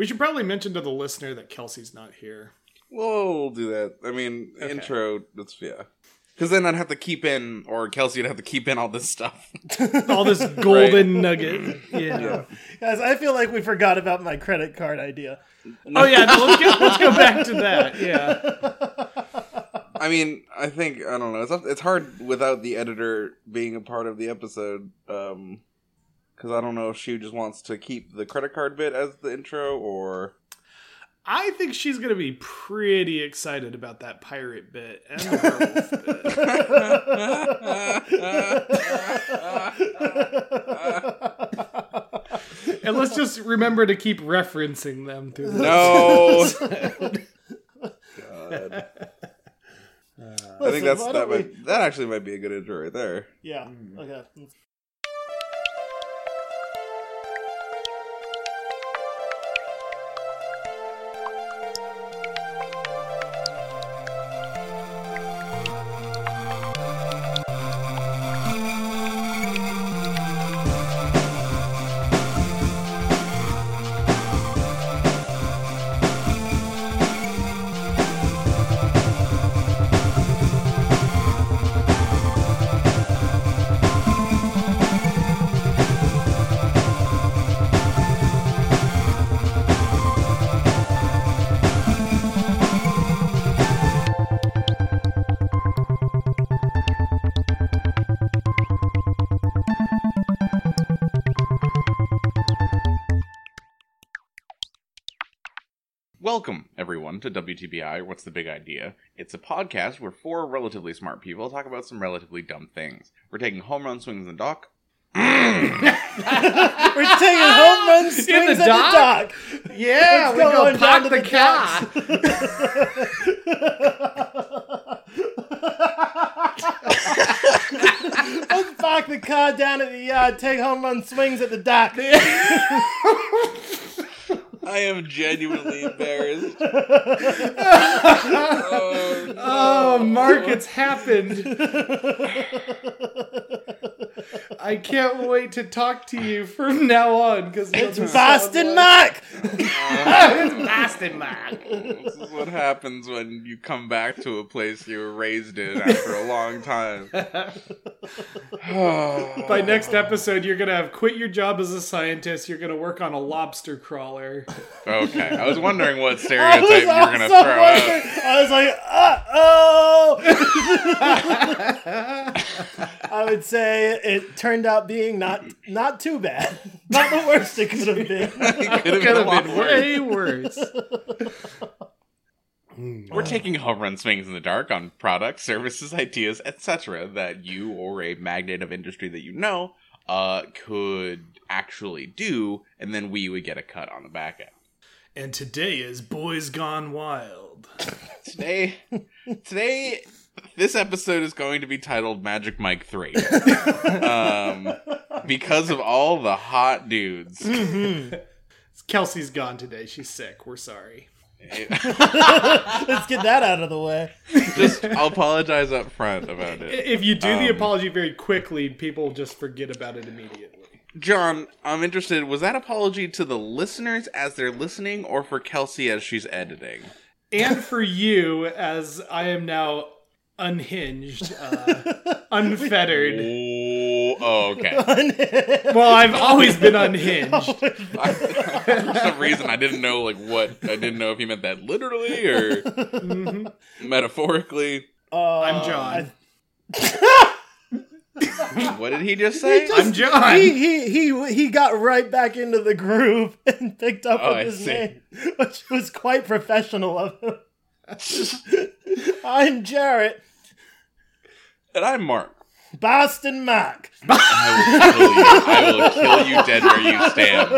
We should probably mention to the listener that Kelsey's not here. We'll do that. I mean, Okay. intro. That's yeah. Because then I'd have to keep in, or Kelsey would have to keep in all this stuff. All this golden nugget. Yeah. Guys, I feel like we forgot about my credit card idea. Oh yeah. No, let's get let's go back to that. Yeah. I mean, I think I don't know. It's it's hard without the editor being a part of the episode. Um, because I don't know if she just wants to keep the credit card bit as the intro, or I think she's gonna be pretty excited about that pirate bit and the werewolf bit. And let's just remember to keep referencing them through the no. God. I Listen, think that's that. don't we- that actually might be a good intro right there. Yeah. Hmm. Okay. Welcome, everyone, to WTBI, or What's the Big Idea? It's a podcast where four relatively smart people talk about some relatively dumb things. We're taking home run swings in the dock. We're taking home run swings the at dock? the dock. Yeah, Let's we go go on park down to the the car. Let's park the car down at the yard, take home run swings at the dock. I am genuinely embarrassed. Oh, oh Mark, it's happened. I can't wait to talk to you from now on because it's Boston Mark! It's Boston Mark. This is what happens when you come back to a place you were raised in after a long time. By next episode, you're gonna have quit your job as a scientist. You're gonna work on a lobster crawler. Okay, I was wondering what stereotype was you were gonna throw out. wondering- I was like, uh oh! I would say it turned out being not not too bad. Not the worst it could have been. It could have been a have lot been worse. way worse. We're taking home run swings in the dark on products, services, ideas, etc. that you or a magnate of industry that you know uh, could actually do, and then we would get a cut on the back end. And today is Boys Gone Wild. Today, today, this episode is going to be titled Magic Mike Three, um, because of all the hot dudes. Kelsey's gone today. She's sick. We're sorry. Let's get that out of the way. Just, I'll apologize up front about it. If you do the Um, apology very quickly, people just forget about it immediately. John, I'm interested. Was that apology to the listeners as they're listening, or for Kelsey as she's editing? And for you, as I am now unhinged, uh, unfettered. Oh, oh, okay. Well, I've always been unhinged. I, for some reason, I didn't know like what. I didn't know if he meant that literally or metaphorically. Uh, I'm John. What did he just say? I'm John. He, he he he got right back into the groove and picked up Oh, on I his see. name, which was quite professional of him. I'm Jarrett, and I'm Mark. Boston Mark. I will kill you. I will kill you dead where you stand.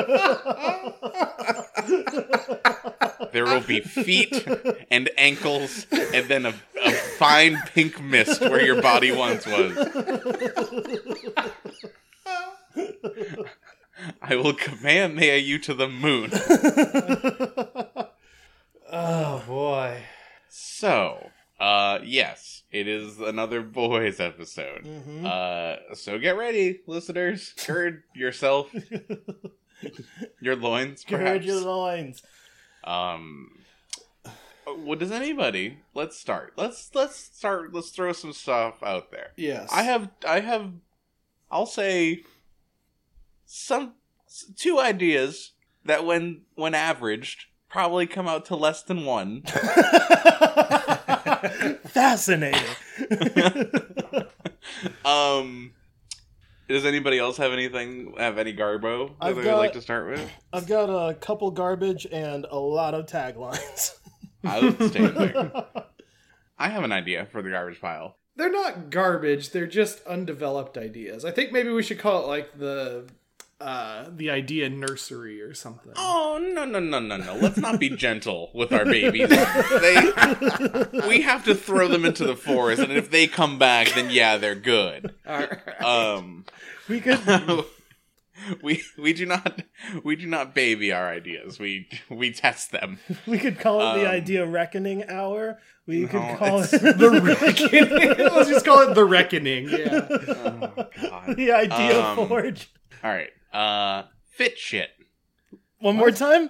There will be feet and ankles, and then a, a fine pink mist where your body once was. I will Kamehameha you to the moon. Oh boy. So, uh, yes, it is another boys episode. Uh, so get ready, listeners. Gird yourself. Your loins, Gird your loins. Um, what does anybody? Let's start. Let's let's start. Let's throw some stuff out there. Yes. I have I have I'll say some two ideas that when when averaged probably come out to less than one. Fascinating. um does anybody else have anything have any garbo that I've they got- would like to start with? I've got a couple garbage and a lot of taglines. Outstanding. I have an idea for the garbage pile. They're not garbage. They're just undeveloped ideas. I think maybe we should call it like the uh the idea nursery or something. Oh no no no no no! Let's not be gentle with our babies. They, we have to throw them into the forest, and if they come back, then yeah, they're good. Um, we could we we do not we do not baby our ideas. We we test them. we could call it the Um, idea reckoning hour. We could call it the reckoning. Let's just call it the reckoning. Yeah. Oh God! the idea Um, forge. All right. Uh, fit shit. One more time.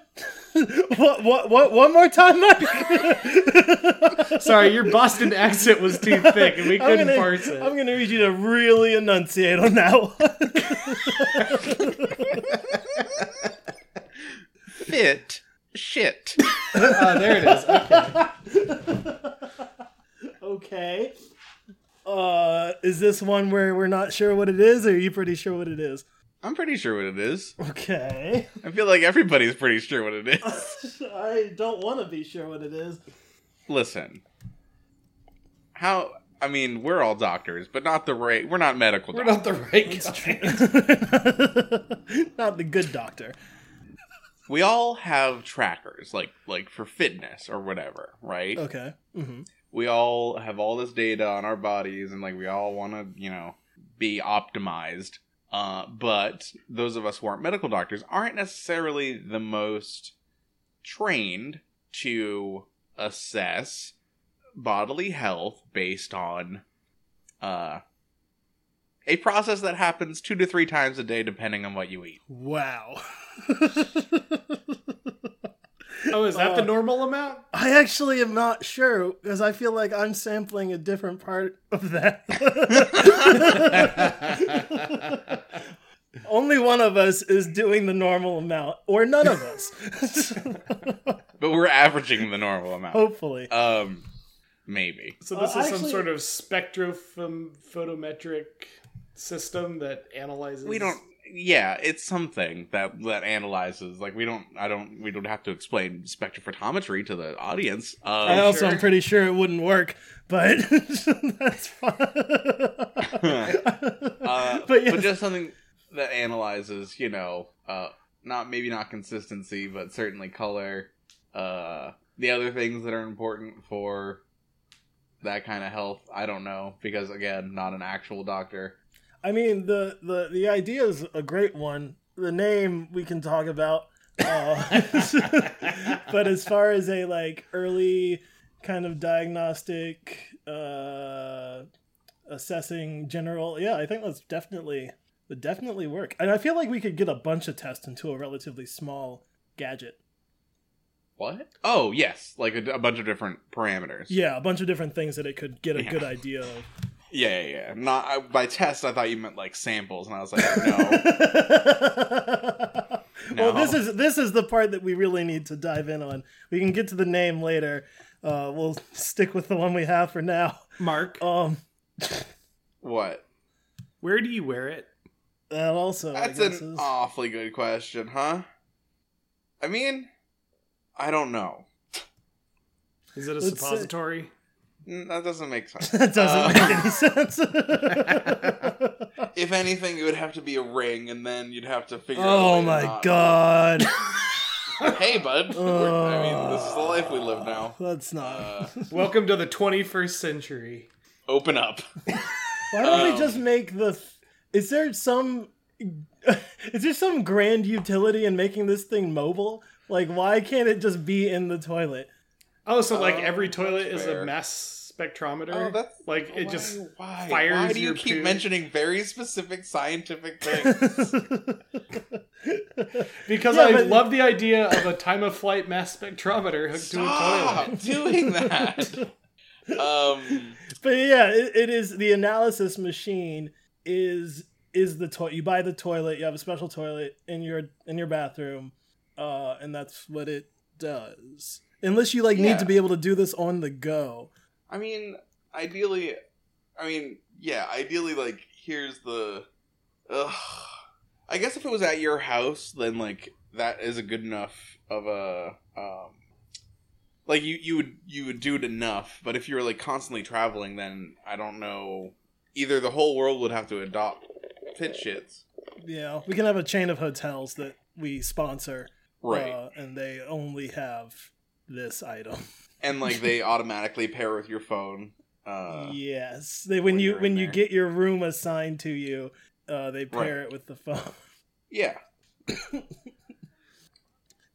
what? What? What? One more time, Mike. Sorry, your Boston accent was too thick, and we I'm couldn't gonna, parse it. I'm gonna need you to really enunciate on that one. Fit shit. Oh, there it is. Okay. okay. Uh, is this one where we're not sure what it is, or are you pretty sure what it is? I'm pretty sure what it is. Okay. I feel like everybody's pretty sure what it is. I don't want to be sure what it is. Listen. How I mean, we're all doctors, but not the right we're not medical We're doctors. not the right guy. not the good doctor. We all have trackers, like like for fitness or whatever, right? Okay. Mm-hmm. We all have all this data on our bodies and like we all wanna, you know, be optimized. Uh, but those of us who aren't medical doctors aren't necessarily the most trained to assess bodily health based on uh, a process that happens two to three times a day depending on what you eat. Wow. Oh, is that the Uh, normal amount? I actually am not sure because I feel like I'm sampling a different part of that. Only one of us is doing the normal amount, or none of us. But we're averaging the normal amount. Hopefully. Um, maybe. So this Uh, is some sort of spectrophotometric system that analyzes. We don't. Yeah, it's something that that analyzes. Like we don't. I don't. We don't have to explain spectrophotometry to the audience. I Um, also am pretty sure it wouldn't work, but that's fine. uh, but but, just something that analyzes. You know, uh, not maybe not consistency, but certainly color. Uh, the other things that are important for that kind of health, I don't know because again, not an actual doctor. I mean, the, the, the idea is a great one. The name we can talk about. Uh, but as far as a like early kind of diagnostic uh, assessing general, yeah, I think that's definitely would definitely work. And I feel like we could get a bunch of tests into a relatively small gadget. What? Oh yes, like a, a bunch of different parameters. Yeah, a bunch of different things that it could get a Yeah. good idea of. Yeah, yeah, yeah. Not I, by test. I thought you meant like samples, and I was like, no. Well, this is this is the part that we really need to dive in on. We can get to the name later. Uh, we'll stick with the one we have for now. Mark, Um, what? where do you wear it? that also I That's an is- awfully good question, huh? I mean, I don't know. Is it a Let's suppository? That doesn't make sense. that doesn't Uh, make any sense. If anything, it would have to be a ring, and then you'd have to figure. out oh way to my not- god, Hey, bud. We're- I mean, this is the life we live now. that's not. Uh, Welcome to the 21st century. open up. Why don't we um, just make the? Is there some? Is there some grand utility in making this thing mobile? Like, why can't it just be in the toilet? Oh, so like Oh, every toilet is fair. a mass spectrometer. Oh, that's like it why- just why? fires Why do you your keep poo? mentioning very specific scientific things? because Yeah, I but- love the idea of a time of flight mass spectrometer hooked to a Stop toilet. doing that. um, but yeah, it, it is the analysis machine is is the toilet. You buy the toilet. You have a special toilet in your in your bathroom, uh, and that's what it does. Unless you like Yeah. need to be able to do this on the go. I mean, ideally, I mean, yeah, ideally, like here's the. Ugh. I guess if it was at your house, then like that is a good enough of a um, like you you would you would do it enough. But if you were like constantly traveling, then I don't know. Either the whole world would have to adopt fit shits, Yeah, we can have a chain of hotels that we sponsor, right? uh, and they only have this item. and like they automatically pair with your phone. Uh, yes, they when when you when you there. get your room assigned to you, uh, they pair Right. it with the phone. yeah.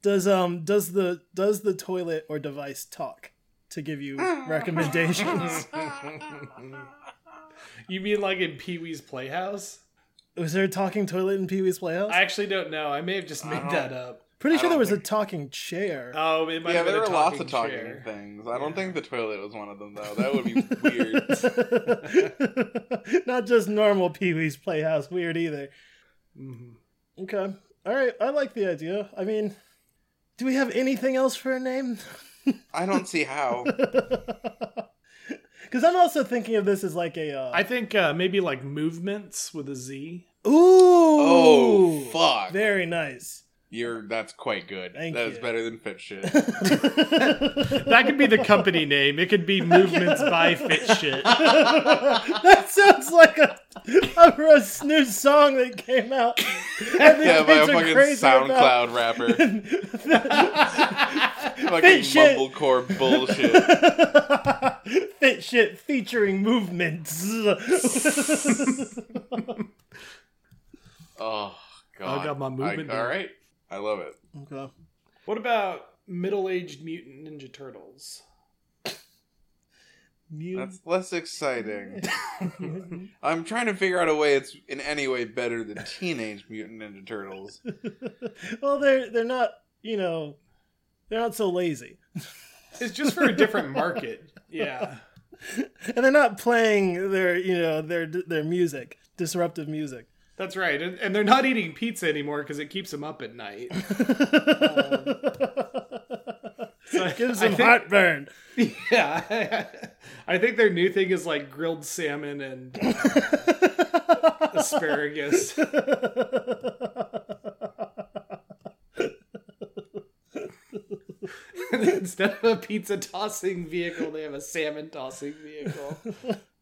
Does um does the does the toilet or device talk to give you recommendations? You mean like in Pee Wee's Playhouse? Was there a talking toilet in Pee Wee's Playhouse? I actually don't know. I may have just made that up. Pretty I sure there don't was a talking chair. Oh, it might yeah, have been there a were lots talking of talking chair. things. I don't think the toilet was one of them, though. That would be weird. Not just normal Pee Wee's Playhouse weird either. Mhm. Okay. All right. I like the idea. I mean, do we have anything else for a name? I don't see how. Because I'm also thinking of this as like a. Uh, I think uh, maybe like movements with a Z. Ooh. Oh fuck! Very nice. You're that's quite good. Thank That's you. better than fit shit. That could be the company name. It could be Movements by Fit Shit. that sounds like a, a Russ new song that came out. And yeah, by a fucking crazy SoundCloud rapper. fucking shit. mumblecore bullshit. Fit shit featuring movements. Oh god. I got my movement I- all right, I love it. okay. What about middle-aged mutant ninja turtles? That's less exciting. I'm trying to figure out a way it's in any way better than Teenage Mutant Ninja Turtles. well, they're they're not. You know, they're not so lazy, It's just for a different market. Yeah. and they're not playing their you know their their music, disruptive music. That's right. And, and they're not eating pizza anymore because it keeps them up at night. So I- Gives them think- heartburn. Yeah. I think their new thing is like grilled salmon and asparagus. Instead of a pizza tossing vehicle, they have a salmon tossing vehicle.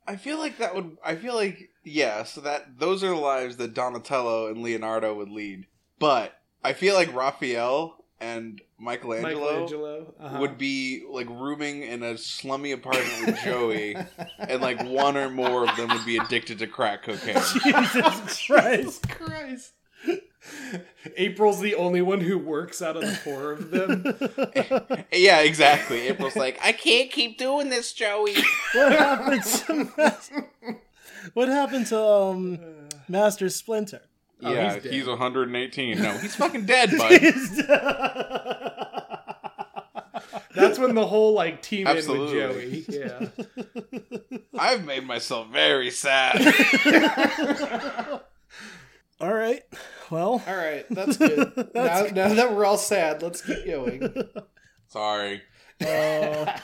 I feel like that would. I feel like yeah. So that those are the lives that Donatello and Leonardo would lead. But I feel like Raphael and Michelangelo, Michelangelo uh-huh. would be like rooming in a slummy apartment with Joey, and like one or more of them would be addicted to crack cocaine. Jesus Christ. Christ. April's the only one who works out of the four of them. yeah, exactly. April's like, I can't keep doing this, Joey. What happened to Master, What happened to um Master Splinter? Oh, yeah, he's dead. he's 118. No, he's fucking dead, bud. That's when the whole like team Absolutely. in with Joey. Yeah. I've made myself very sad. All right. Well, All right, that's good. now, now that we're all sad, let's keep going. Sorry. uh,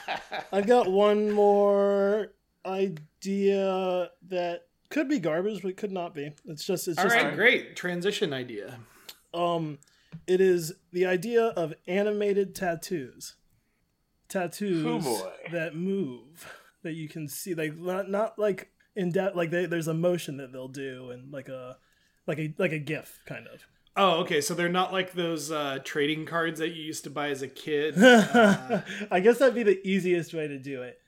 I've got one more idea that could be garbage, but could not be. It's just it's All just right, great transition idea. um it is the idea of animated tattoos. Tattoos Oh, that move that you can see like not not like in depth like they, there's a motion that they'll do and like a like a like a gif kind of. Oh, okay. So they're not like those uh, trading cards that you used to buy as a kid. Uh, I guess that'd be the easiest way to do it.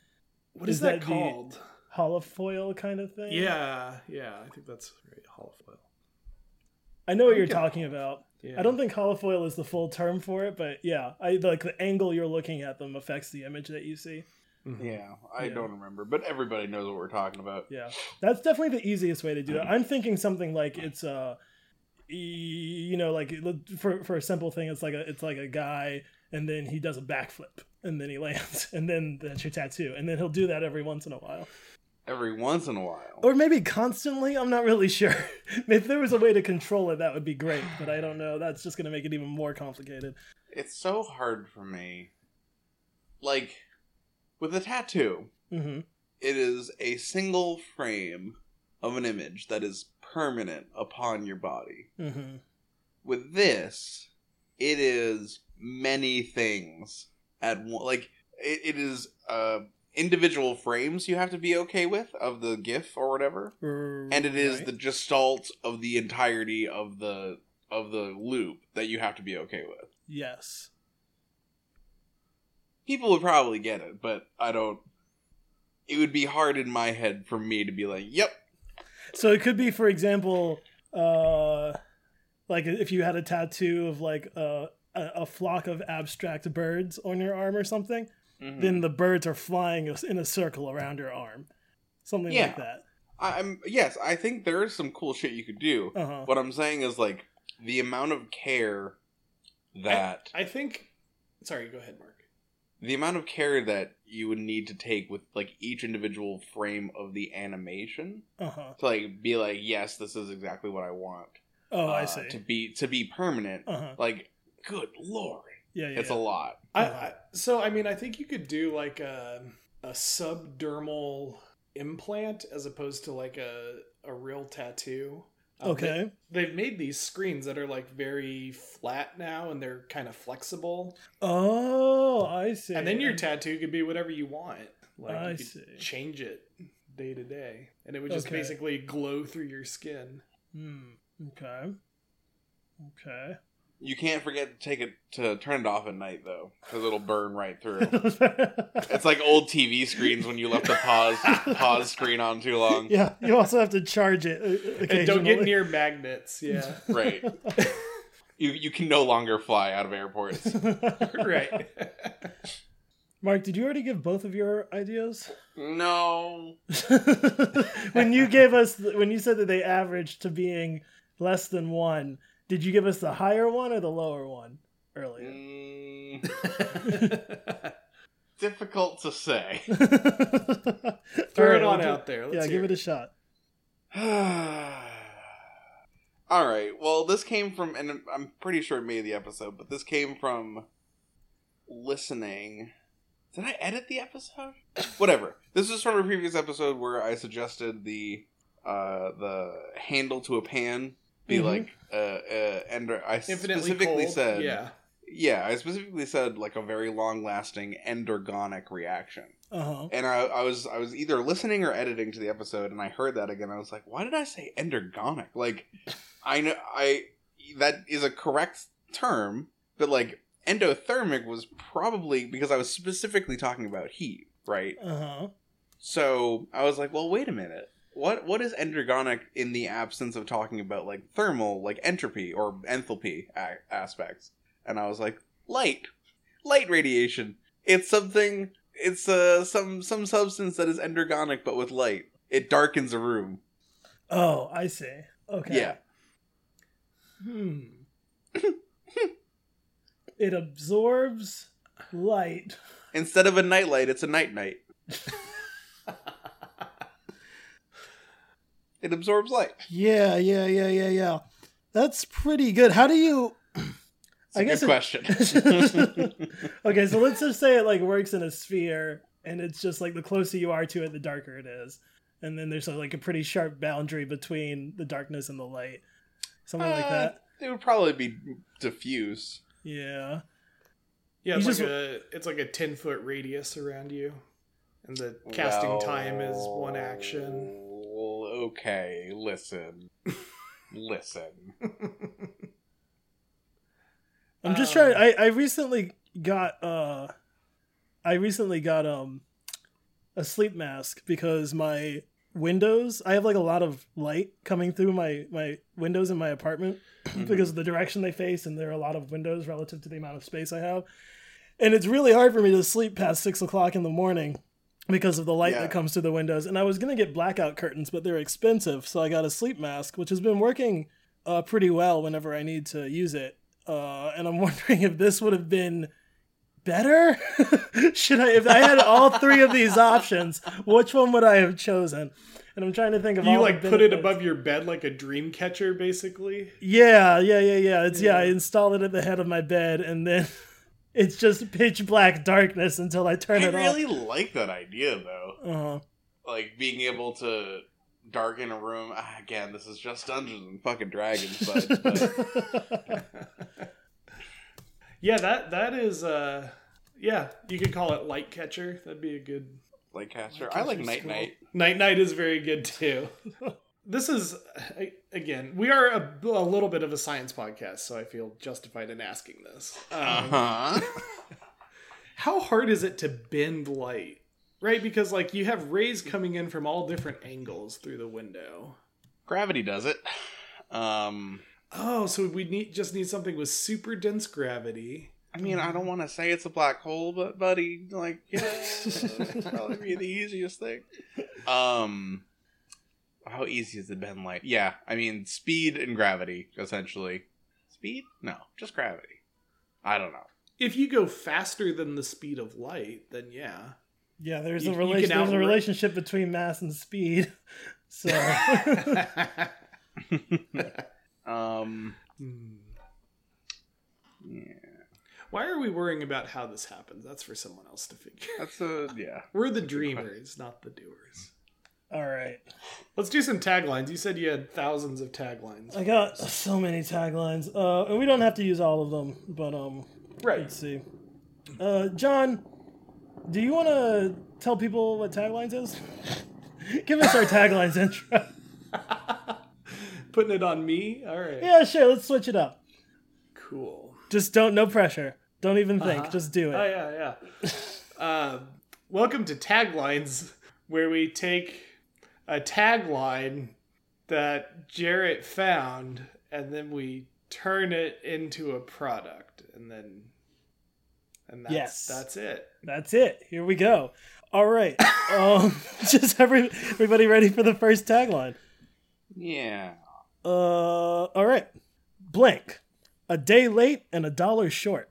What is, Is that, that the- called? Holofoil kind of thing. Yeah, yeah. I think that's right. Holofoil. I know what you're talking about. Yeah. I don't think holofoil is the full term for it, but yeah, I like the angle you're looking at them affects the image that you see. Mm-hmm. Yeah, I Yeah. don't remember, but everybody knows what we're talking about. Yeah, that's definitely the easiest way to do it. I'm thinking something like it's uh, a, you know, like for for a simple thing, it's like a it's like a guy, and then he does a backflip, and then he lands, and then that's your tattoo, and then he'll do that every once in a while, Every once in a while. or maybe constantly. I'm not really sure. if there was a way to control it, that would be great, but I don't know. That's just gonna make it even more complicated. It's so hard for me. Like, with a tattoo, hmm it is a single frame of an image that is permanent upon your body. hmm With this, it is many things at one. Like, it, it is uh, individual frames you have to be okay with of the GIF or whatever. and it is the gestalt of the entirety of the of the loop that you have to be okay with. yes. People would probably get it, but I don't. It would be hard in my head for me to be like, "Yep, So it could be, for example, uh, like if you had a tattoo of like a, a, a flock of abstract birds on your arm or something, Mhm. then the birds are flying in a circle around your arm, something like that. I- I'm yes, I think there is some cool shit you could do. Uh huh. What I'm saying is like the amount of care that I think. Sorry, go ahead, Mark. the amount of care that you would need to take with like each individual frame of the animation Uh huh. to like be like, yes, this is exactly what I want. Oh, I uh, see. To be to be permanent. Uh huh. Like, good lord, Yeah, yeah. it's a lot. I. I so I mean I think you could do like a a subdermal implant as opposed to like a a real tattoo. Um, okay. they, they've made these screens that are like very flat now and they're kind of flexible. Oh, I see. And then your tattoo could be whatever you want. Like I you could see. change it day to day. And it would just Okay. basically glow through your skin. Hmm. Okay. Okay. You can't forget to take it to turn it off at night though, because it'll burn right through. It's like old TV screens when you left the pause pause screen on too long. yeah. You also have to charge it. uh, And don't get near magnets. Yeah. Right. You you can no longer fly out of airports. right. Mark, did you already give both of your ideas? No. when you gave us, when you said that they averaged to being less than one, did you give us the higher one or the lower one earlier? Mm, difficult to say. Throw it on out there. Let's yeah, hear give it a shot. All right. Well, this came from, and I'm pretty sure it made the episode, but this came from listening. Did I edit the episode? Whatever. This is from a previous episode where I suggested the uh the handle to a pan be Mhm. like uh uh and I Infinitely specifically cold. said yeah. yeah I specifically said like a very long lasting endergonic reaction. Uh huh. And I, I was I was either listening or editing to the episode, and I heard that again. I was like, "Why did I say endergonic?" Like, I know I that is a correct term, but like endothermic was probably because I was specifically talking about heat, right? Uh huh. So I was like, "Well, wait a minute. What what is endergonic in the absence of talking about like thermal, like entropy or enthalpy a- aspects?" And I was like, "Light, light radiation. It's something." It's uh, some some substance that is endergonic but with light. It darkens a room. Oh, I see. Okay. Yeah. Hmm. it absorbs light. Instead of a nightlight, it's a night night. it absorbs light. Yeah, yeah, yeah, yeah, yeah. That's pretty good. How do you? It's a I guess good it- question. okay, so let's just say it like works in a sphere, and it's just like the closer you are to it, the darker it is, and then there's like a pretty sharp boundary between the darkness and the light, something like Uh, that. It would probably be diffuse. Yeah. Yeah, You it's just- like a it's like a ten foot radius around you, and the casting Well, time is one action. Okay, listen. listen. I'm just Um, trying. I I recently got uh, I recently got um, a sleep mask because my windows. I have like a lot of light coming through my my windows in my apartment because of the direction they face, and there are a lot of windows relative to the amount of space I have. And it's really hard for me to sleep past six o'clock in the morning because of the light Yeah. that comes through the windows. And I was gonna get blackout curtains, but they're expensive, so I got a sleep mask, which has been working uh, pretty well whenever I need to use it. Uh, and I'm wondering if this would have been better. Should I, if I had all three of these options, which one would I have chosen? And I'm trying to think of You like put it above your bed like a dream catcher, basically. Yeah, yeah, yeah, yeah. It's yeah. I Yeah. installed it at the head of my bed, and then it's just pitch black darkness until I turn I it really off. I really like that idea though. Uh-huh. Like being able to darken a room. Ah, Again, this is just Dungeons and fucking Dragons, but, but Yeah, that that is. uh Yeah, you could call it light catcher. That'd be a good. like Caster, I like Night cool. Night. Night Night is very good too. this is again, we are a, a little bit of a science podcast, so I feel justified in asking this. Um, Uh huh. How hard is it to bend light? Right, because like you have rays coming in from all different angles through the window. Gravity does it. Um, Oh, so we need just need something with super dense gravity. I mean, I don't want to say it's a black hole, but buddy, like, yeah, probably be the easiest thing. Um, how easy is the bend light? Yeah, I mean, speed and gravity, essentially. Speed? No, just gravity. I don't know. If you go faster than the speed of light, then yeah. Yeah, there's You- a you relation. can There's a relationship between mass and speed. So Um, Hmm. yeah, Why are we worrying about how this happens? That's for someone else to figure. that's a yeah. We're the dreamers, not the doers. All right, Let's do some taglines. You said you had thousands of taglines. I got so many taglines, uh, and we don't have to use all of them, but um, Right. let's see. Uh, John, do you want to tell people what taglines is? Give us our taglines intro. Putting it on me? All right. Yeah, sure. Let's switch it up. Cool. Just don't. No pressure. Don't even think. Uh-huh. Just do it. Oh, yeah, yeah. um, welcome to Taglines, where we take a tagline that Jarrett found and then we turn it into a product. And then. And that's, Yes. that's it. That's it. Here we go. All right. um, just every, everybody ready for the first tagline? Yeah. Uh, all right. Blank. A day late and a dollar short.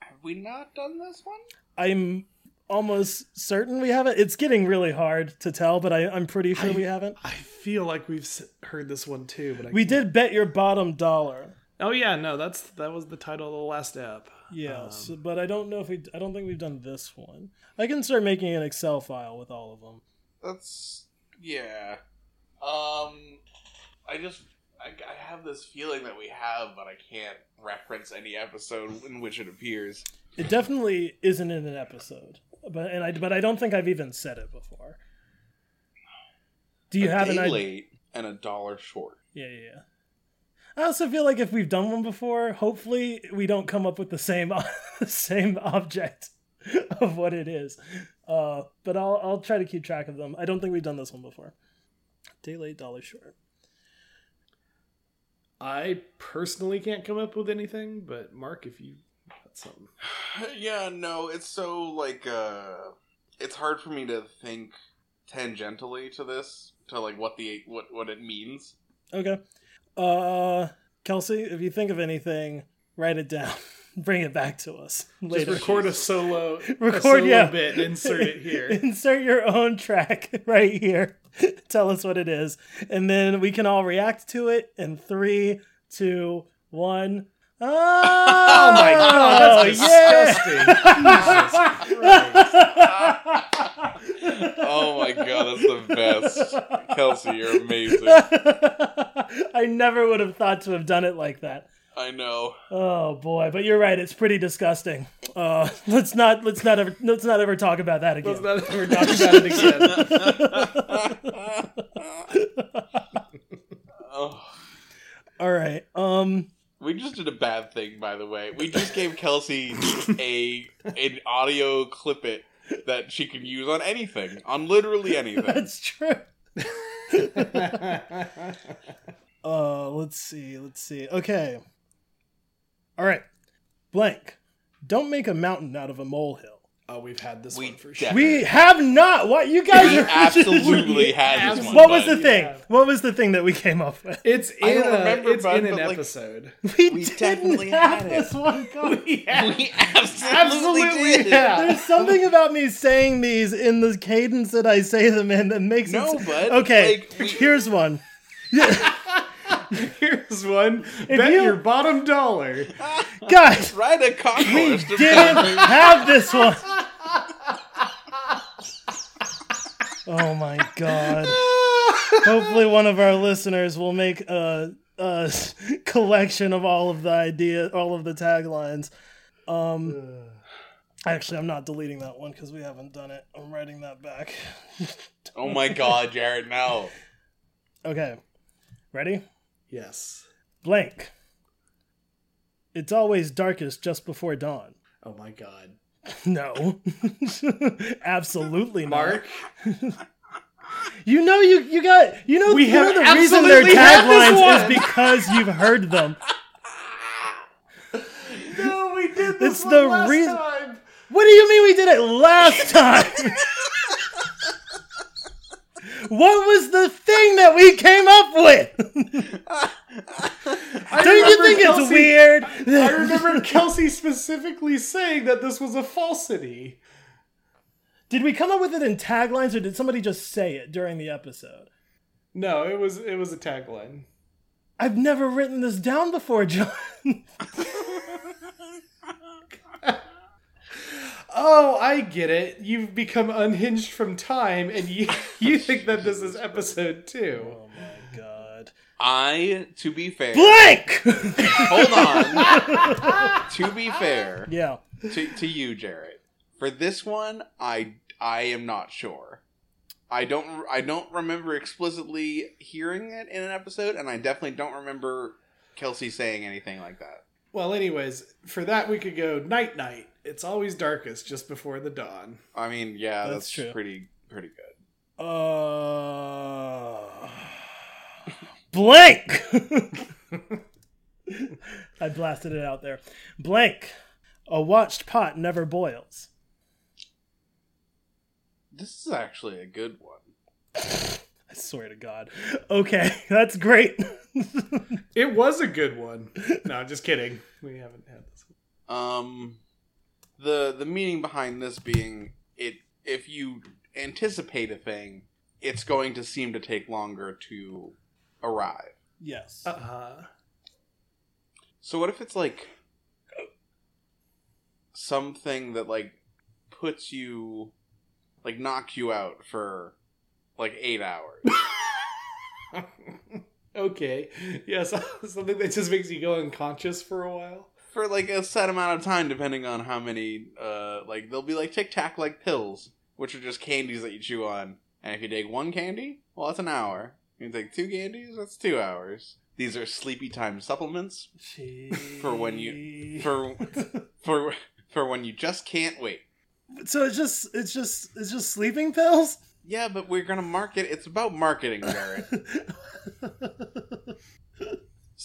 Have we not done this one? I'm almost certain we haven't. It's getting really hard to tell, but I, I'm pretty sure I- we haven't. I feel like we've heard this one too, but I We can't- did bet your bottom dollar. Oh yeah, no, that's that was the title of the last app. Yes, Um, but I don't know if we. I don't think we've done this one. I can start making an Excel file with all of them. That's yeah. Um, I just I, I have this feeling that we have, but I can't reference any episode in which it appears. It definitely isn't in an episode, but and I but I don't think I've even said it before. Do you a have an day idea? late and a dollar short. Yeah, yeah, yeah. I also feel like if we've done one before, hopefully we don't come up with the same the same object of what it is. Uh, but I'll I'll try to keep track of them. I don't think we've done this one before. Day late, dollar short. I personally can't come up with anything, but Mark, if you got something, yeah, no, it's so like uh, it's hard for me to think tangentially to this to like what the what what it means. Okay. Uh, Kelsey, if you think of anything, write it down. Bring it back to us just record a solo, a Record, solo yeah. bit, insert it here. Insert your own track right here. Tell us what it is, and then we can all react to it in three, two, one. Oh, oh my god, that's disgusting! Jesus Christ. oh my god, that's the best, Kelsey. You're amazing. I never would have thought to have done it like that. I know. Oh boy, but you're right. It's pretty disgusting. Uh, let's not let's not ever let's not ever talk about that again. Let's not ever talk about it again. oh. All right. Um. We just did a bad thing, by the way. We just gave Kelsey a an audio clip it that she can use on anything, on literally anything. That's true. Uh, let's see. Let's see. Okay. All right. Blank. Don't make a mountain out of a molehill. Oh, we've had this We one for sure. We have not. What you guys We are absolutely had this one. What was the bud. thing? Yeah. What was the thing that we came up with? It's in, don't a, remember, it's bud, in an but, like- We, episode. We definitely have had it. this one. Going. We absolutely, Absolutely, did. yeah. There's something about me saying these in the cadence that I say them in that makes No, it. bud, Okay, like, we- here's one. Here's one. Bet you- your bottom dollar. Guys, Ride a concourse to didn't have this one. Oh my god. Hopefully, one of our listeners will make a, a collection of all of the idea, all of the taglines. Um, actually, I'm not deleting that one because we haven't done it. I'm writing that back. Oh my god, Jared, no. Okay, ready? yes. Blank. It's always darkest just before dawn. Oh my god. No, absolutely not. Mark, You know you you got you know We you have know the reason they're absolutely had this taglines is because you've heard them. no, we did this It's the reason- time. What do you mean we did it last time? What was the thing that we came up with? Don't you think it's weird? I remember Kelsey specifically saying that this was a falsity. Did we come up with it in taglines or did somebody just say it during the episode? No, it was it was a tagline. I've never written this down before, John. Oh, I get it. You've become unhinged from time, and you you think that this is episode two. oh my god. I, to be fair, Blank! hold on. to be fair yeah. to, to you, Jared, for this one, I I am not sure. I don't I don't remember explicitly hearing it in an episode, and I definitely don't remember Kelsey saying anything like that. Well, anyways, for that we could go night night. It's always darkest just before the dawn. I mean, yeah, That's that's, true. pretty pretty good. Uh, blank. I blasted it out there. Blank. A watched pot never boils. This is actually a good one. I swear to God. Okay, that's great. It was a good one. No, just kidding. We haven't had this one. Um, the the meaning behind this being it if you anticipate a thing, it's going to seem to take longer to arrive. yes. Uh-huh. So what if it's like something that like puts you like knocks you out for like eight hours? Okay. Yes, something that just makes you go unconscious for a while. For like a set amount of time depending on how many uh like they'll be like tic tac like pills which are just candies that you chew on and if you take one candy well that's an hour you take two candies that's two hours these are sleepy time supplements For when you- for for for when you just can't wait so it's just it's just it's just sleeping pills. yeah but we're gonna market it's about marketing Jared.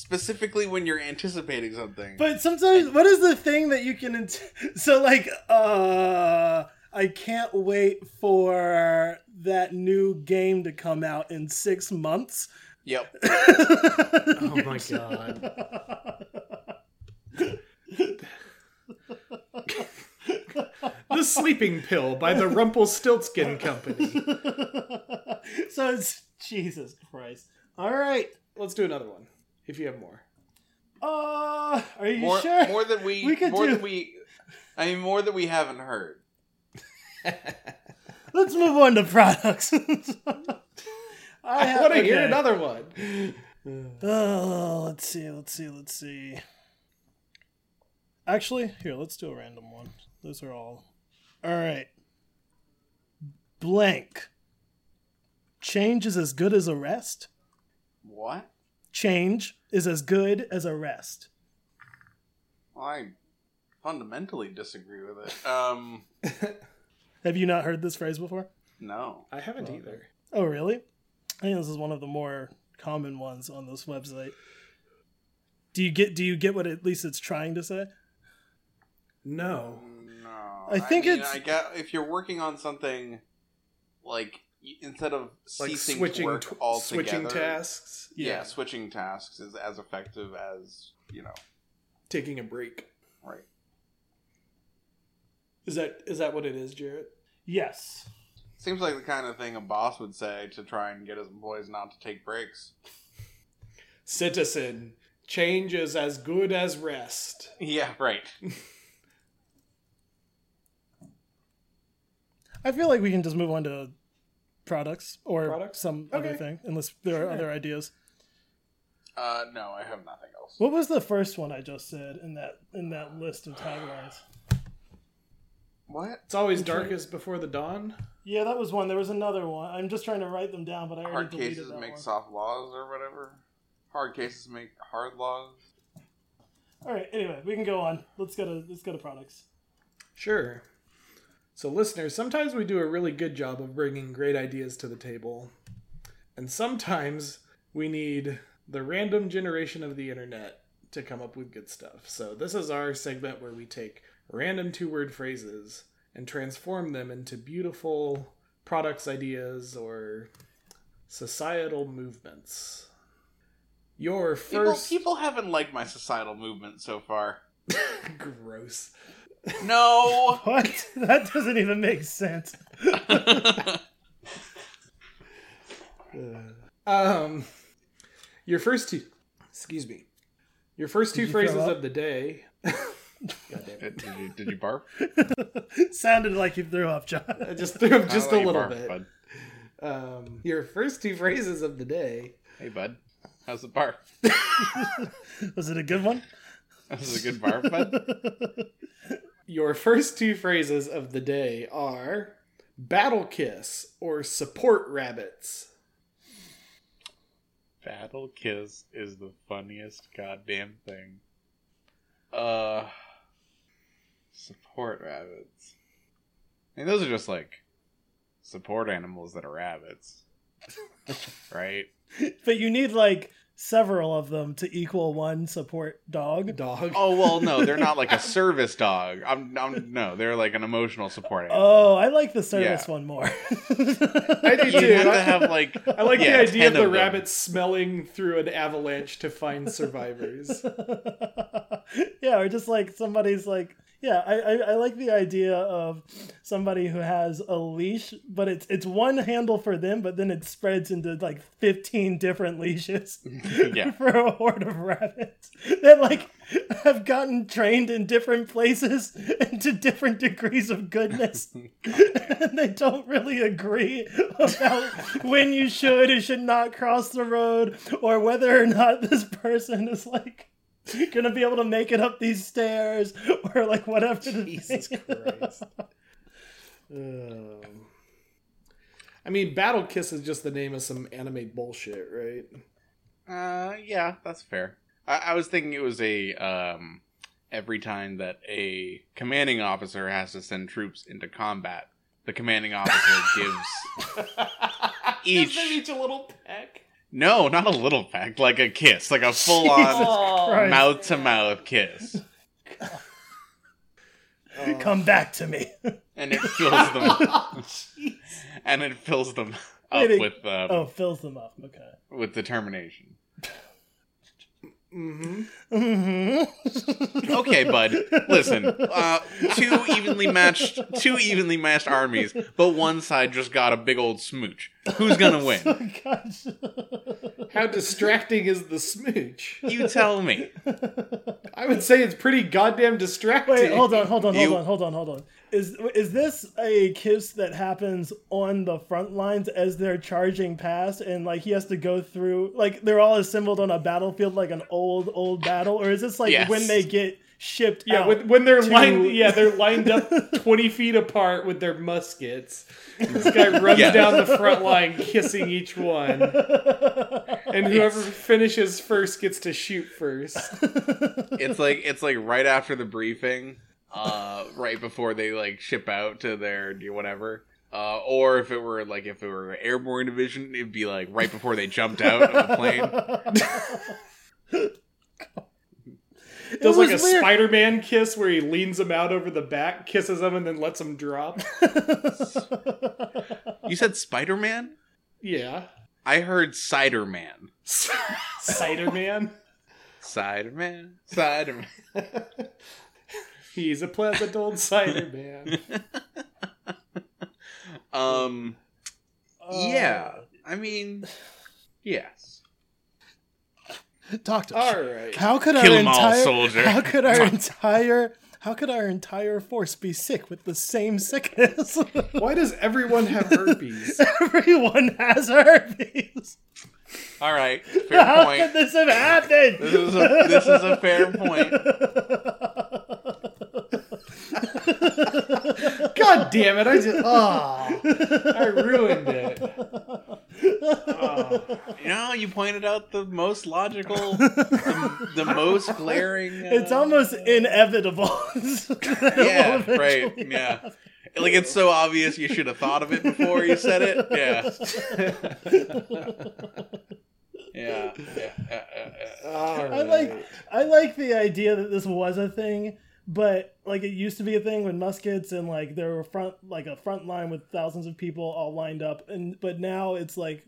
specifically when you're anticipating something But sometimes, what is the thing that you can? Int- so like, uh, I can't wait for that new game to come out in six months. yep Oh my god. The Sleeping Pill by the Rumpelstiltskin Company. so it's Jesus Christ. All right. Let's do another one, if you have more. Uh, are you more, sure? more than we, We could more do- than we I mean more than we haven't heard. Let's move on to products. I have- want to hear another one. Oh, let's see, let's see, let's see. Actually, here, let's do a random one. Those are all. All right. Blank. Change is as good as a rest. What? Change is as good as a rest. Well, I fundamentally disagree with it. Um Have you not heard this phrase before? no. I haven't either. Oh, really? I think this is one of the more common ones on this website. Do you get do you get what at least it's trying to say? No. No. I think mean, it's I get if you're working on something like y- instead of Like ceasing switching to work tw- altogether, switching tasks. Yeah. switching tasks is as effective as you know. Taking a break. Right. Is that is that what it is, Jarrett? yes. Seems like the kind of thing a boss would say to try and get his employees not to take breaks. Citizen, change is as good as rest. Yeah, right. I feel like we can just move on to products or Products? some other thing, unless there are other ideas. Uh, no, I have nothing else. What was the first one I just said in that in that list of taglines? What? It's always I'm trying- darkest before the dawn. Yeah, that was one. There was another one. I'm just trying to write them down, but I already Hard deleted cases that make one. soft laws or whatever. Hard cases make hard laws. All right. Anyway, we can go on. Let's go to let's go to products. Sure. So, listeners, sometimes we do a really good job of bringing great ideas to the table. And sometimes we need the random generation of the internet to come up with good stuff. So, this is our segment where we take random two word phrases and transform them into beautiful products, ideas, or societal movements. Your People, first. people haven't liked my societal movement so far. Gross. No. What? that doesn't even make sense. Um, your first two, excuse me, your first two you phrases of the day. God damn it. did, you, did you barf? Sounded like you threw up, John. I just threw up just a little barf, bit. Bud. Um, your first two phrases of the day. Hey, bud. How's the barf? Was it a good one? That was a good barf, bud. Your first two phrases of the day are battle kiss or support rabbits. Battle kiss is the funniest goddamn thing. Uh, support rabbits. I mean, those are just like support animals that are rabbits, right? but you need like several of them to equal one support dog. Dog. Oh well, no, they're not like a service dog. I'm, I'm no, they're like an emotional support animal. Oh, I like the service Yeah. one more. I do you too. have to have like I like yeah, the idea of the them. rabbit smelling through an avalanche to find survivors. yeah, or just like somebody's like, yeah, I, I, I like the idea of somebody who has a leash, but it's it's one handle for them, but then it spreads into like fifteen different leashes Yeah. for a horde of rabbits that like have gotten trained in different places and to different degrees of goodness, and they don't really agree about when you should and should not cross the road, or whether or not this person is like gonna be able to make it up these stairs or like whatever. Jesus thing- Christ. Um, I mean, Battle Kiss is just the name of some anime bullshit, right? Uh, yeah, that's fair. I, I was thinking it was a um every time that a commanding officer has to send troops into combat, the commanding officer gives Gives Each. them each a little peck. No, not a little peck, like a kiss, like a full on mouth to mouth kiss, oh. Come back to me. and it fills them, and it fills them up it- with um, Oh, fills them up. Okay. with determination. Hmm Mm-hmm. Okay, bud. Listen, uh, two evenly matched, two evenly matched armies, but one side just got a big old smooch. Who's gonna win? Oh. How distracting is the smooch? You tell me. I would say it's pretty goddamn distracting. Wait, hold on, hold on, hold You- on, hold on, hold on. Is is this a kiss that happens on the front lines as they're charging past, and like he has to go through, like they're all assembled on a battlefield, like an old old battle, or is this like Yes. when they get shipped? Yeah, out? when, when they're to- lined, yeah, they're lined up twenty feet apart with their muskets. This guy runs Yes. down the front line, kissing each one, and whoever finishes first gets to shoot first. It's like it's like right after the briefing, uh, right before they like ship out to their whatever. Uh, or if it were like if it were airborne division, it'd be like right before they jumped out of the plane. Does like a weird. Spider-Man kiss where he leans him out over the back, kisses him, and then lets him drop. You said Spider Man? yeah. I heard Cider Man. Cider Man. Cider Man. Cider Man. He's a pleasant old cider man. Um, Uh, yeah. I mean, yes. Talk to us. All right. How could Kill our 'em all, entire soldier. how could our entire how could our entire force be sick with the same sickness? Why does everyone have herpes? Everyone has herpes. All right. Fair How point. could this have happened? This is a, this is a fair point. God damn it! I just oh, I ruined it. Oh. You know, you pointed out the most logical, the, the most glaring. Uh, It's almost inevitable. that it will yeah, eventually right, yeah. Like it's so obvious you should have thought of it before you said it. Yeah, yeah, yeah. yeah, yeah, yeah. All I like I like the idea that this was a thing, but like it used to be a thing with muskets and like there were front like a front line with thousands of people all lined up and but now it's like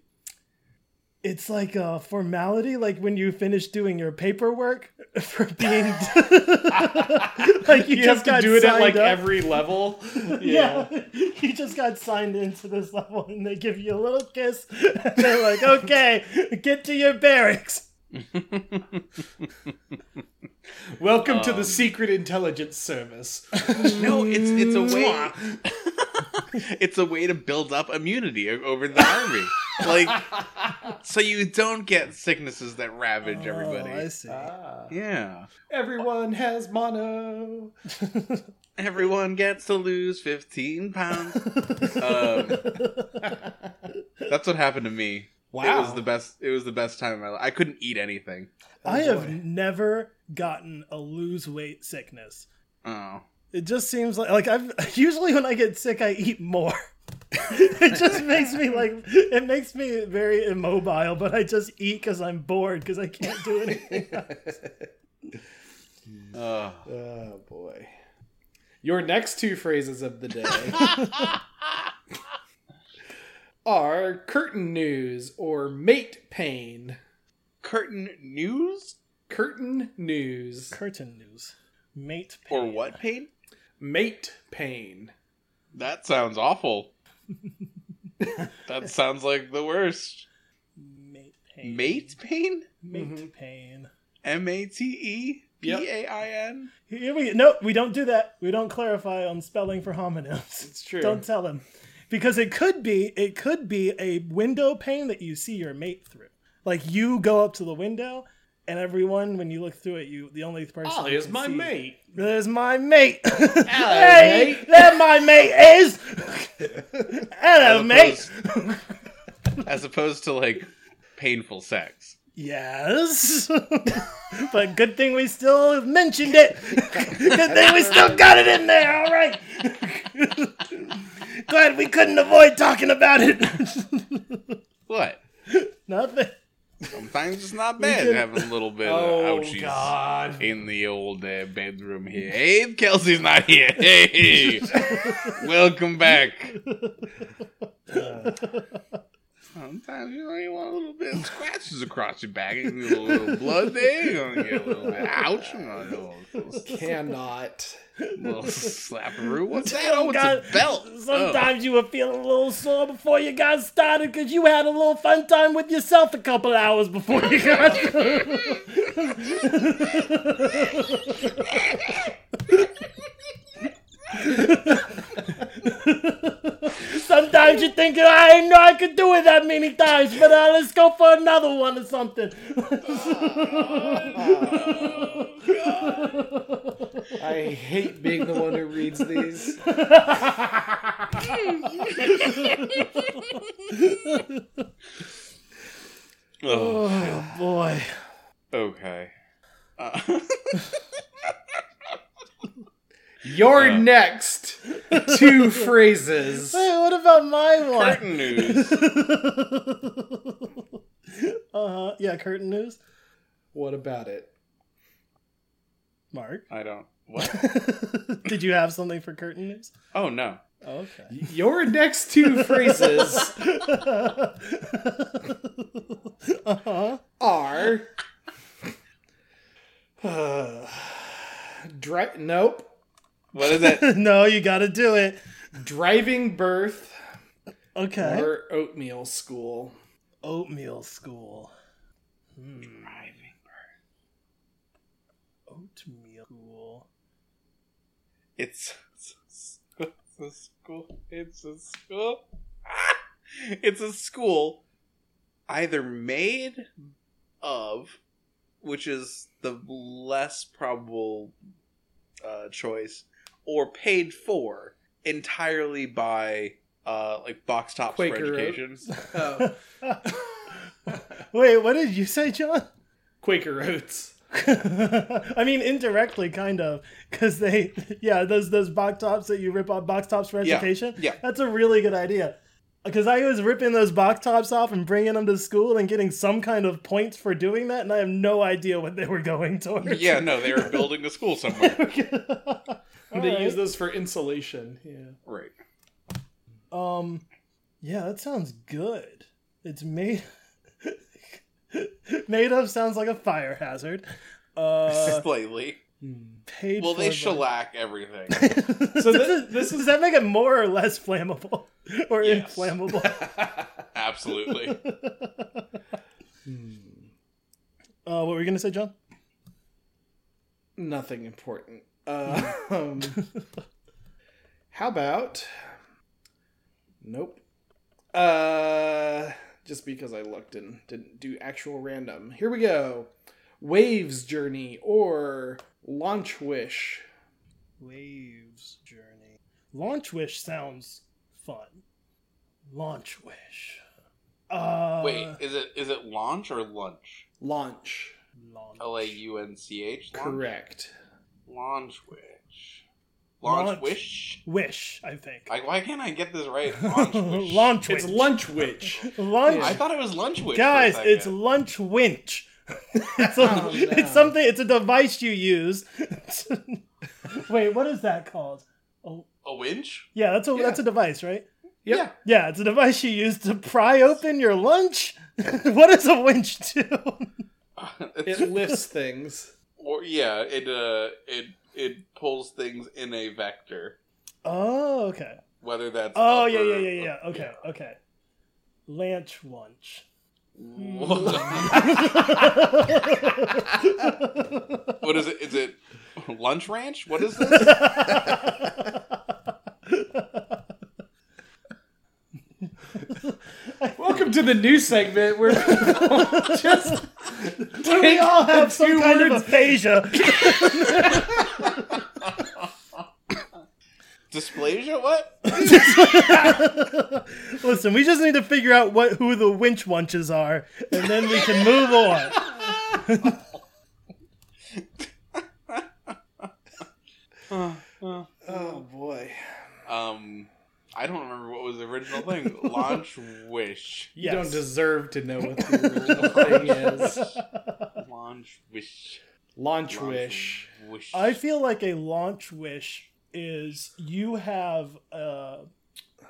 it's like a formality like when you finish doing your paperwork for being like you, you, just have got to do it at like up. every level. yeah. you just got signed into this level and they give you a little kiss and they're like okay get to your barracks Welcome to the Um, Secret Intelligence Service. No, it's it's a way. it's a way to build up immunity over the army, like so you don't get sicknesses that ravage everybody. Oh, I see. Ah. Yeah, Everyone has mono. everyone gets to lose fifteen pounds. Um, that's what happened to me. Wow. It was the best. It was the best time of my life. I couldn't eat anything. I Oh, have never gotten a lose weight sickness. Oh, It just seems like like I've usually when I get sick I eat more. it just makes me like it makes me very immobile, but I just eat because I'm bored because I can't do anything. oh. Oh boy. Your next two phrases of the day are curtain news or mate pain. curtain news Curtain news. Curtain news, mate. Pain. Or what pain? Mate pain. That sounds awful. that sounds like the worst. Mate pain. Mate pain? Mate Mhm. pain. M A T E P Yep. A I N. Here we no, we don't do that. We don't clarify on spelling for homonyms. It's true. Don't tell them. Because it could be it could be a window pane that you see your mate through. Like you go up to the window and everyone when you look through it you the only person Oh, you here's can my see- mate. There's my mate. Hello, hey, mate. there my mate is. Hello, As mate. opposed- As opposed to like painful sex. Yes. but good thing we still mentioned it. good thing we still got it in there. All right. Glad we couldn't avoid talking about it. What? Nothing. Sometimes it's not bad can- having a little bit Oh of ouchies God. in the old uh, bedroom here. Hey, Kelsey's not here. Hey, welcome back. Sometimes you know you want a little bit of scratches across your back, you a little blood there, you want to get a little bit ouch, you want a little, little, Cannot. little slapperoo. What's that? Oh, it's a belt. Sometimes oh. you were feeling a little sore before you got started because you had a little fun time with yourself a couple hours before you got. Sometimes you think I didn't know I could do it that many times, but uh, let's go for another one or something. I hate being the one who reads these. Oh, oh boy. okay. Uh, Your Uh. next two phrases. Hey, what about my one? curtain news. uh huh. Yeah, curtain news. What about it? Mark. I don't. What? Did you have something for curtain news? Oh no. Okay. Your next two phrases uh-huh. are. Uh, dri- nope. What is it? no, you got to do it. Driving birth Okay. or oatmeal school. Oatmeal school. Hmm. Driving. Birth. Oatmeal school. It's it's a school. It's a school. It's a school either made of, which is the less probable uh, choice, or paid for entirely by uh, like box tops for education. Oh, Wait, what did you say, John? Quaker oats. I mean, indirectly, kind of, because they, yeah, those those box tops that you rip off box tops for Yeah, education. yeah. that's a really good idea. Because I was ripping those box tops off and bringing them to school and getting some kind of points for doing that, and I have no idea what they were going towards. Yeah, no, they were building a school somewhere. They Alright. use those for insulation. Yeah. right. Um, yeah, that sounds good. It's made made of sounds like a fire hazard. Uh, Slightly. paid Well, for they by- shellac everything. so thi- this, this is- does that make it more or less flammable or Yes. inflammable? Absolutely. Uh, what were you gonna say, John? Nothing important. Uh, um, how about? Nope. Uh, just because I looked and didn't do actual random. Here we go. Waves journey or launch wish. Waves journey. Launch wish sounds fun. Launch wish. Uh, Wait, is it is it launch or lunch? Launch. launch. L A U N C H. Correct. Launch wish. Launch, Launch. wish. Wish, I think. Like, why can't I get this right? Launch wish. launch It's wish. lunch wish. Lunch. I thought it was lunch wish. Guys, for a second. it's lunch winch. it's, oh, a, Oh, no. it's something. It's a device you use. Wait, what is that called? a winch. Yeah, that's a Yeah. that's a device, right? Yep. Yeah, it's a device you use to pry open your lunch. what does a winch do? It's- It lifts things. Or yeah, it uh, it it pulls things in a vector, Oh, okay. whether that's Oh, yeah, yeah, yeah, yeah. Okay, okay. Lanch lunch. what is it? Is it lunch ranch? What is this? Welcome to the new segment where people just Do we all have some two kind words. of aphasia? Dysplasia? What? Listen, we just need to figure out what who the winch wunches are, and then we can move on. Oh boy. Um, I don't remember what was the original thing. Launch wish. You Yes. don't deserve to know what the original thing is. Launch wish. Launch Launch wish. Wish. I feel like a launch wish is you have a,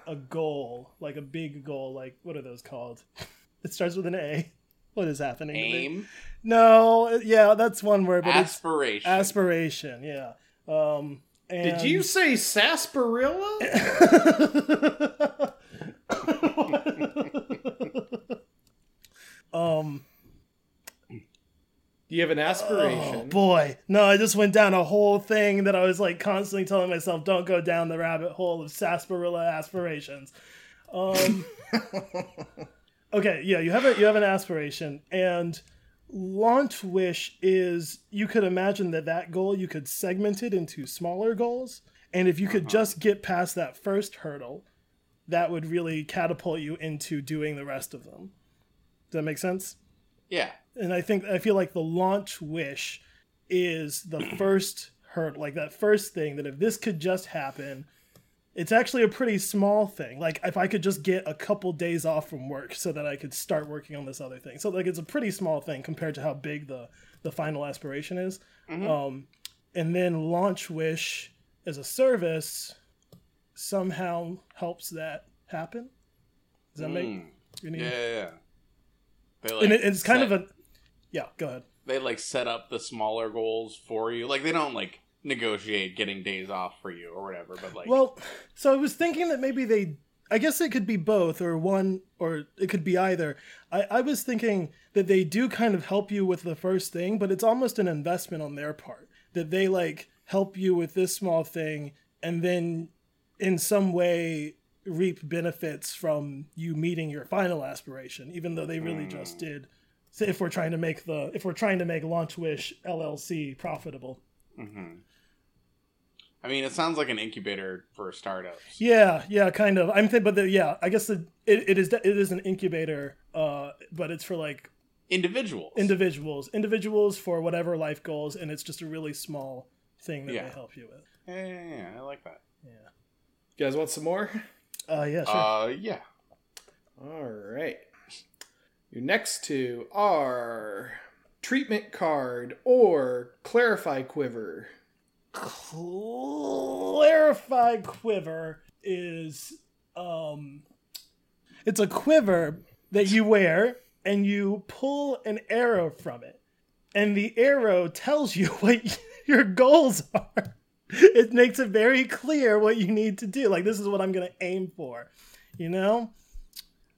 a goal, like a big goal, like what are those called? It starts with an A. What is happening? aim No, yeah, that's one word, but aspiration. it's aspiration. Yeah. Um, and... Did you say sarsaparilla? um. Do you have an Oh aspiration. boy, no! I just went down a whole thing that I was like constantly telling myself, "Don't go down the rabbit hole of sarsaparilla aspirations." Um, okay, yeah, you have a you have an aspiration, and launch wish is you could imagine that that goal you could segment it into smaller goals, and if you could uh-huh. just get past that first hurdle, that would really catapult you into doing the rest of them. Does that make sense? yeah. and I think I feel like the launch wish is the first hurdle, like that first thing that if this could just happen, it's actually a pretty small thing. Like if I could just get a couple days off from work so that I could start working on this other thing. So like it's a pretty small thing compared to how big the the final aspiration is. Um, and then Launch Wish as a service somehow helps that happen. Does that make Mm. any? Yeah, yeah, yeah. Like, And it, it's kind set- of a yeah. Go ahead. they like set up the smaller goals for you. Like they don't like negotiate getting days off for you or whatever. But like, Well, so I was thinking that maybe they. I guess it could be both, or one, or it could be either. I, I was thinking that they do kind of help you with the first thing, but it's almost an investment on their part. That they like help you with this small thing, and then in some way reap benefits from you meeting your final aspiration, even though they really just did. So if we're trying to make the if we're trying to make Launch Wish LLC profitable. Mhm. I mean, it sounds like an incubator for startups. Yeah, yeah, kind of. I'm thinking, but the, yeah, I guess the, it, it is it is an incubator, uh, but it's for like Individuals. individuals, individuals for whatever life goals, and it's just a really small thing that Yeah. they help you with. yeah, yeah, yeah, I like that. Yeah. You guys want some more? Uh, yeah, sure. Uh, yeah. All right. Your next two are treatment card or clarify quiver. Clarify quiver is um, it's a quiver that you wear, and you pull an arrow from it, and the arrow tells you what your goals are. It makes it very clear what you need to do. Like this is what I'm going to aim for. You know,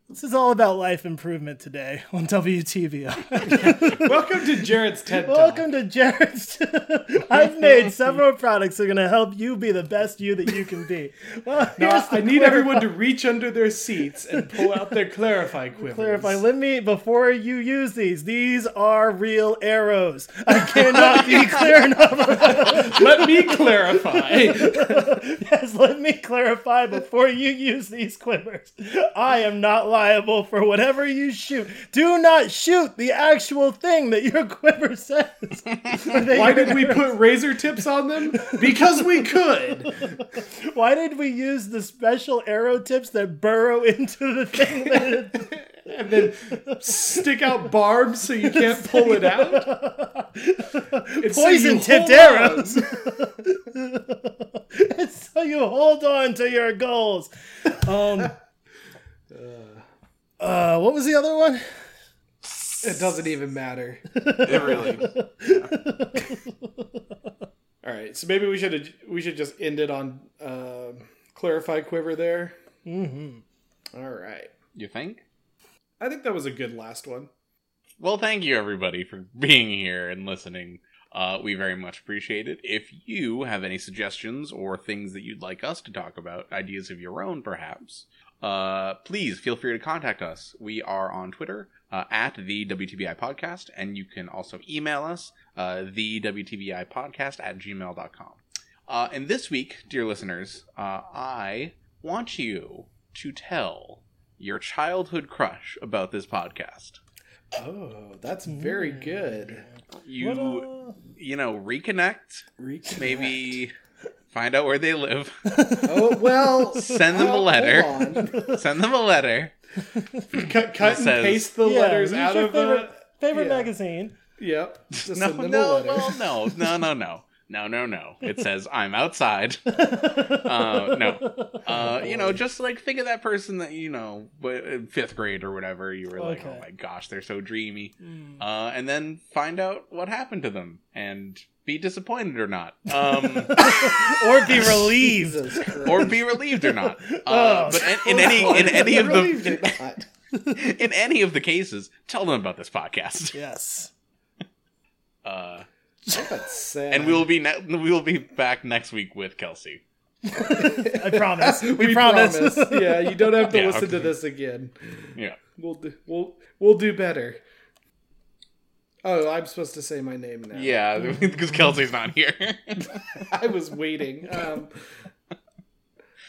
this is all about life improvement today on WTBI. Welcome to Jared's TED Talk. Welcome to Jared's. I've made several products that are going to help you be the best you that you can be. Well, Now, here's the I need clarify- everyone to reach under their seats and pull out their clarify quivers. clarify. Let me before you use these. These are real arrows. I cannot be clear enough. Let me clarify. yes, let me clarify before you use these quivers. I am not liable for whatever you shoot. Do not shoot the actual thing that your quiver says. Why did we put razor tips on them? Because we could. Why did we use the special arrow tips that burrow into the thing that it, And then stick out barbs so you can't pull it out. It's so poison tipped arrows? it's so you hold on to your goals. Um uh, what was the other one? It doesn't even matter. It really. All right, so maybe we should we should just end it on uh, clarify quiver there. Mm-hmm. All right, you think? I think that was a good last one. Well, thank you everybody for being here and listening. Uh, we very much appreciate it. If you have any suggestions or things that you'd like us to talk about, ideas of your own perhaps, uh, please feel free to contact us. We are on Twitter uh, at the WTBI Podcast, and you can also email us, uh, the WTBI Podcast at gmail.com. Uh, and this week, dear listeners, uh, I want you to tell your childhood crush about this podcast. Oh, that's very good. You, What, you know, reconnect, Reconnect. maybe find out where they live, Oh well. Send them a uh, letter. hold on. send them a letter. cut, cut and says- paste the Yeah, letters use out your of favorite, the. favorite yeah. magazine. Yep. Just No, send them a no, letter. well, no, no, no, no. No, no, no. It says I'm outside. uh, no, uh, you know, just like think of that person that you know, but in fifth grade or whatever, you were like, Okay. oh my gosh, they're so dreamy, Mm. uh, and then find out what happened to them and be disappointed or not, um, or be relieved. Or be relieved or not. Uh, Oh. but in, in any in any of the in, in any of the cases, tell them about this podcast. Yes. Uh, sad. and we will be ne- we will be back next week with Kelsey. I promise. We, we promise. promise. yeah, you don't have to Yeah, listen to this again. Yeah. We'll do. We'll we'll do better. Oh, I'm supposed to say my name now. Yeah, because Kelsey's not here. I was waiting. Um,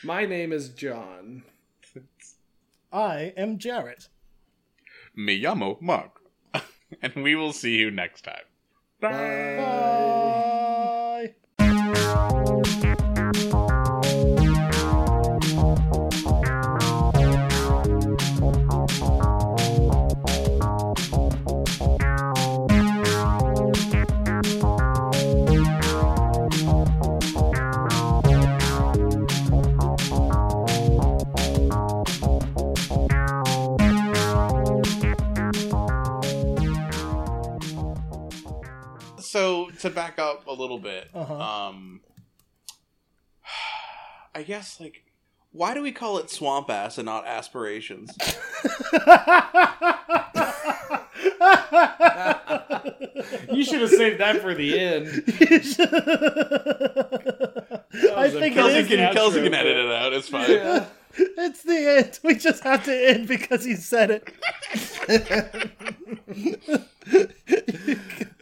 my name is John. I am Jarrett. Me llamo Mark. and we will see you next time. Bye. Bye. To back up a little bit, Uh-huh. um, I guess like, why do we call it swamp ass and not aspirations? You should have saved that for the end. I was a think Kelsey can, Kelsey can edit it out. It's fine. Yeah. It's the end. We just have to end because he said it.